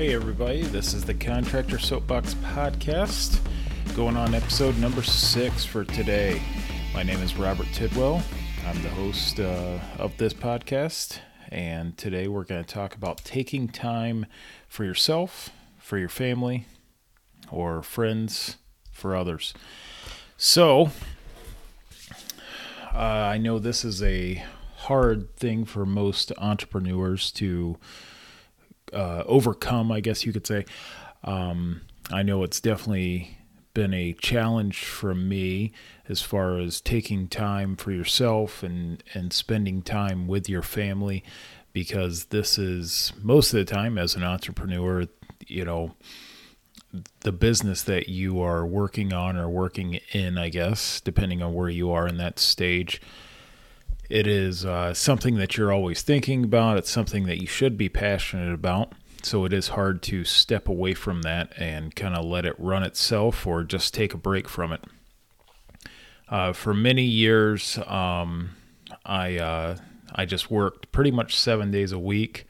Hey, everybody, this is the Contractor Soapbox Podcast, going on episode number six for today. My name is Robert Tidwell. I'm the host uh, of this podcast, and today we're going to talk about taking time for yourself, for your family, or friends, for others. So, uh, I know this is a hard thing for most entrepreneurs to uh, overcome, I guess you could say. Um, I know it's definitely been a challenge for me as far as taking time for yourself and, and spending time with your family because this is most of the time as an entrepreneur, you know, the business that you are working on or working in, I guess, depending on where you are in that stage. It is uh, something that you're always thinking about. It's something that you should be passionate about. So it is hard to step away from that and kind of let it run itself or just take a break from it. Uh, for many years, um, I uh, I just worked pretty much seven days a week.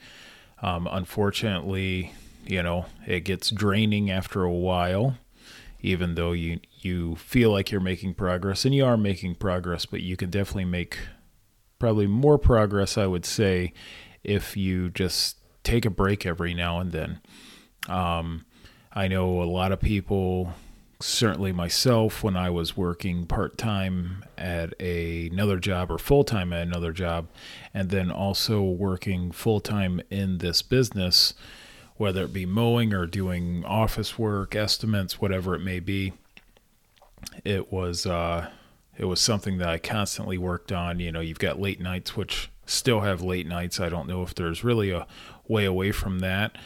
Um, unfortunately, you know, it gets draining after a while, even though you you feel like you're making progress, and you are making progress, but you can definitely make probably more progress, I would say, if you just take a break every now and then. Um, I know a lot of people, certainly myself, when I was working part time at a, another job or full time at another job, and then also working full time in this business, whether it be mowing or doing office work, estimates, whatever it may be, it was uh, it was something that I constantly worked on. You know, you've got late nights, which still have late nights. I don't know if there's really a way away from that.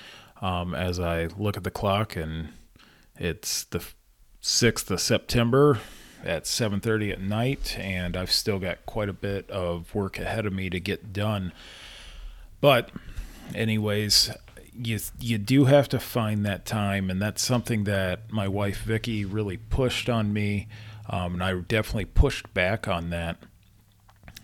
Um, as I look at the clock, and it's the sixth of September at 7:30 at night, and I've still got quite a bit of work ahead of me to get done. But, anyways, you you do have to find that time, and that's something that my wife Vicky really pushed on me um, and I definitely pushed back on that.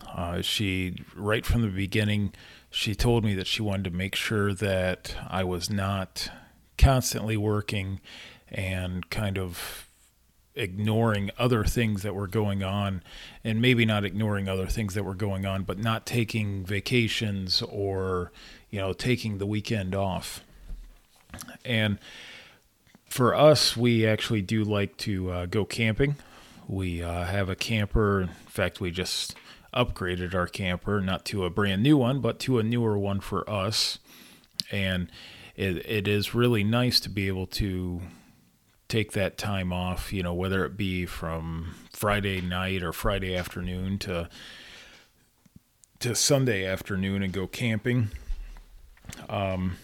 Uh, she, right from the beginning, she told me that she wanted to make sure that I was not constantly working and kind of ignoring other things that were going on and maybe not ignoring other things that were going on but not taking vacations or you know taking the weekend off and for us we actually do like to uh, go camping we uh, have a camper. In fact, we just upgraded our camper, not to a brand new one, but to a newer one for us. And it, it is really nice to be able to take that time off, you know, whether it be from Friday night or Friday afternoon to to Sunday afternoon and go camping. Um,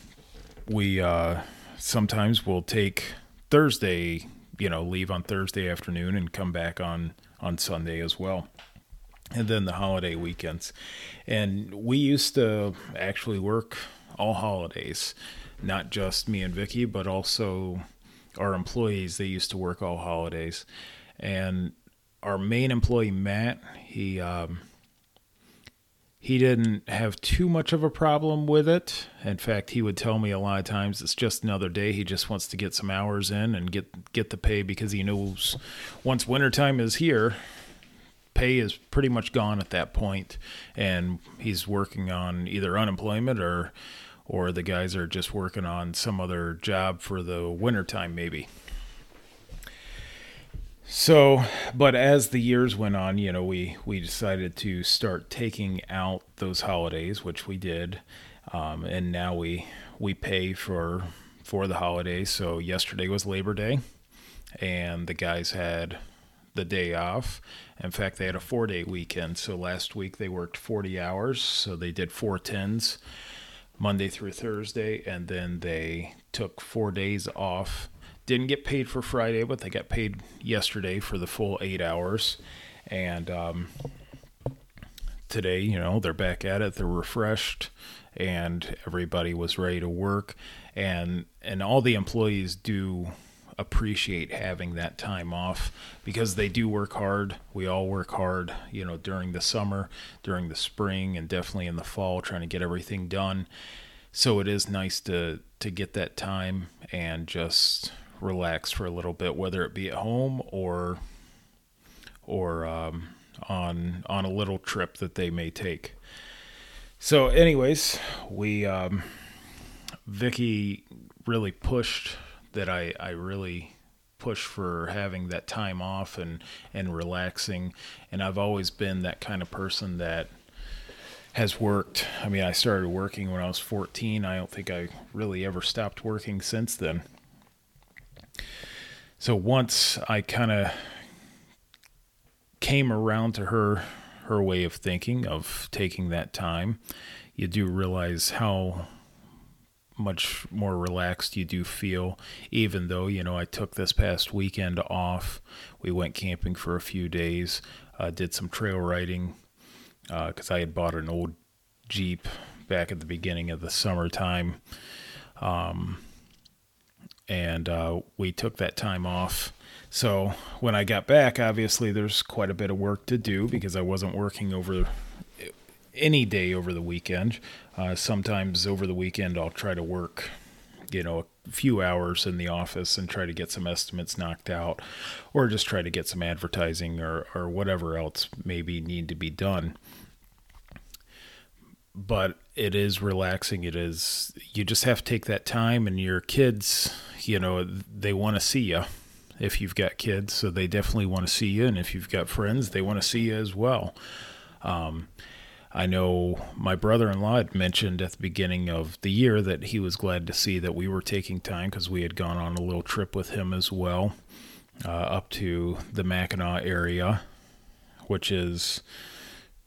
we uh, sometimes will take Thursday you know leave on Thursday afternoon and come back on on Sunday as well. And then the holiday weekends. And we used to actually work all holidays, not just me and Vicky, but also our employees. They used to work all holidays. And our main employee, Matt, he um, he didn't have too much of a problem with it. In fact, he would tell me a lot of times it's just another day. He just wants to get some hours in and get get the pay because he knows once wintertime is here, pay is pretty much gone at that point, and he's working on either unemployment or or the guys are just working on some other job for the wintertime maybe. So, but as the years went on, you know, we we decided to start taking out those holidays, which we did, um, and now we we pay for for the holidays. So yesterday was Labor Day, and the guys had the day off. In fact, they had a four day weekend. So last week they worked 40 hours. So they did four tens Monday through Thursday, and then they took four days off didn't get paid for Friday, but they got paid yesterday for the full eight hours. And um, today, you know, they're back at it. They're refreshed, and everybody was ready to work. And and all the employees do appreciate having that time off because they do work hard. We all work hard, you know, during the summer, during the spring, and definitely in the fall, trying to get everything done. so it is nice to to get that time and just relax for a little bit, whether it be at home or or um, on on a little trip that they may take. So, anyways, we um, Vicky really pushed that I I really push for having that time off and and relaxing, and I've always been that kind of person that has worked. I mean, I started working when I was 14. I don't think I really ever stopped working since then. So once I kind of came around to her her way of thinking of taking that time, you do realize how much more relaxed you do feel even though you know i took this past weekend off we went camping for a few days uh, did some trail riding because uh, I had bought an old Jeep back at the beginning of the summertime. Um, and uh, we took that time off. So when I got back, obviously there's quite a bit of work to do because I wasn't working over any day over the weekend. Uh, sometimes over the weekend, I'll try to work, you know, a few hours in the office and try to get some estimates knocked out, or just try to get some advertising or, or whatever else maybe need to be done but it is relaxing. It is, you just have to take that time, and your kids, you know, they want to see you if you've got kids. So they definitely want to see you. And if you've got friends, they want to see you as well. Um, I know my brother in law had mentioned at the beginning of the year that he was glad to see that we were taking time because we had gone on a little trip with him as well uh, up to the Mackinac area, which is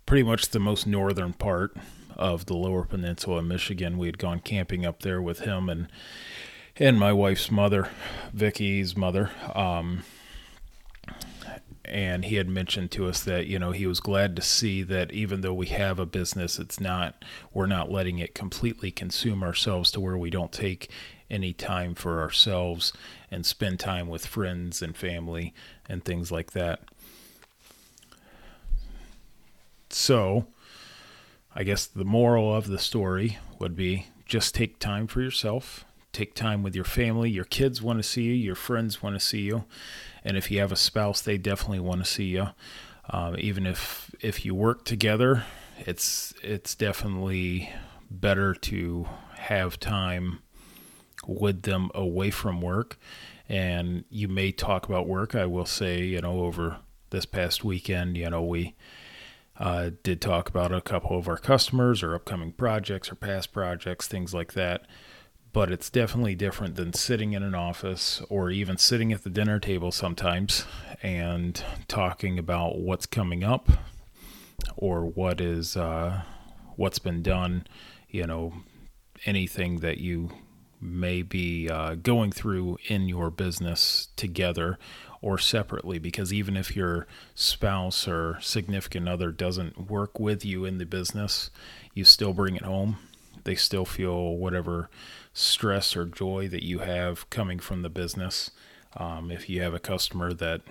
pretty much the most northern part of the Lower Peninsula, of Michigan. We had gone camping up there with him and and my wife's mother, Vicky's mother. Um, and he had mentioned to us that you know he was glad to see that even though we have a business it's not we're not letting it completely consume ourselves to where we don't take any time for ourselves and spend time with friends and family and things like that so I guess the moral of the story would be just take time for yourself, take time with your family. Your kids want to see you, your friends want to see you, and if you have a spouse, they definitely want to see you. Um, even if if you work together, it's it's definitely better to have time with them away from work. And you may talk about work. I will say, you know, over this past weekend, you know, we uh, did talk about a couple of our customers or upcoming projects or past projects, things like that. But it's definitely different than sitting in an office or even sitting at the dinner table sometimes and talking about what's coming up or what is uh, what's been done. You know, anything that you may be uh, going through in your business together or separately because even if your spouse or significant other doesn't work with you in the business, you still bring it home. They still feel whatever stress or joy that you have coming from the business. Um, if you have a customer that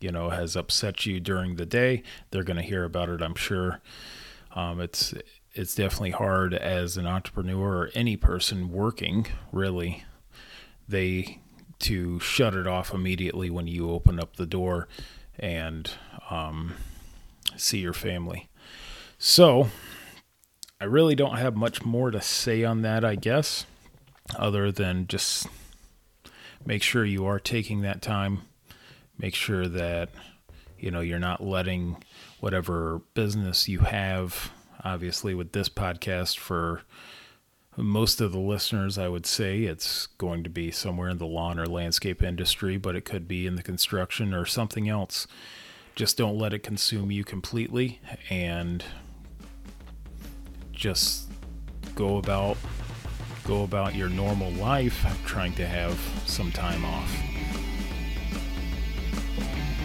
you know has upset you during the day, they're going to hear about it. I'm sure. Um, it's it's definitely hard as an entrepreneur or any person working. Really, they to shut it off immediately when you open up the door and um, see your family. So, I really don't have much more to say on that, I guess, other than just make sure you are taking that time. Make sure that, you know, you're not letting whatever business you have, obviously, with this podcast for most of the listeners, I would say it's going to be somewhere in the lawn or landscape industry, but it could be in the construction or something else. Just don't let it consume you completely and just go about go about your normal life trying to have some time off.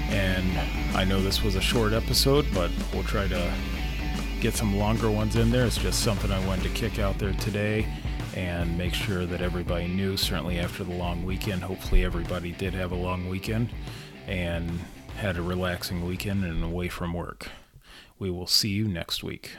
And I know this was a short episode, but we'll try to get some longer ones in there. It's just something I wanted to kick out there today and make sure that everybody knew, certainly after the long weekend. Hopefully, everybody did have a long weekend and had a relaxing weekend and away from work. We will see you next week.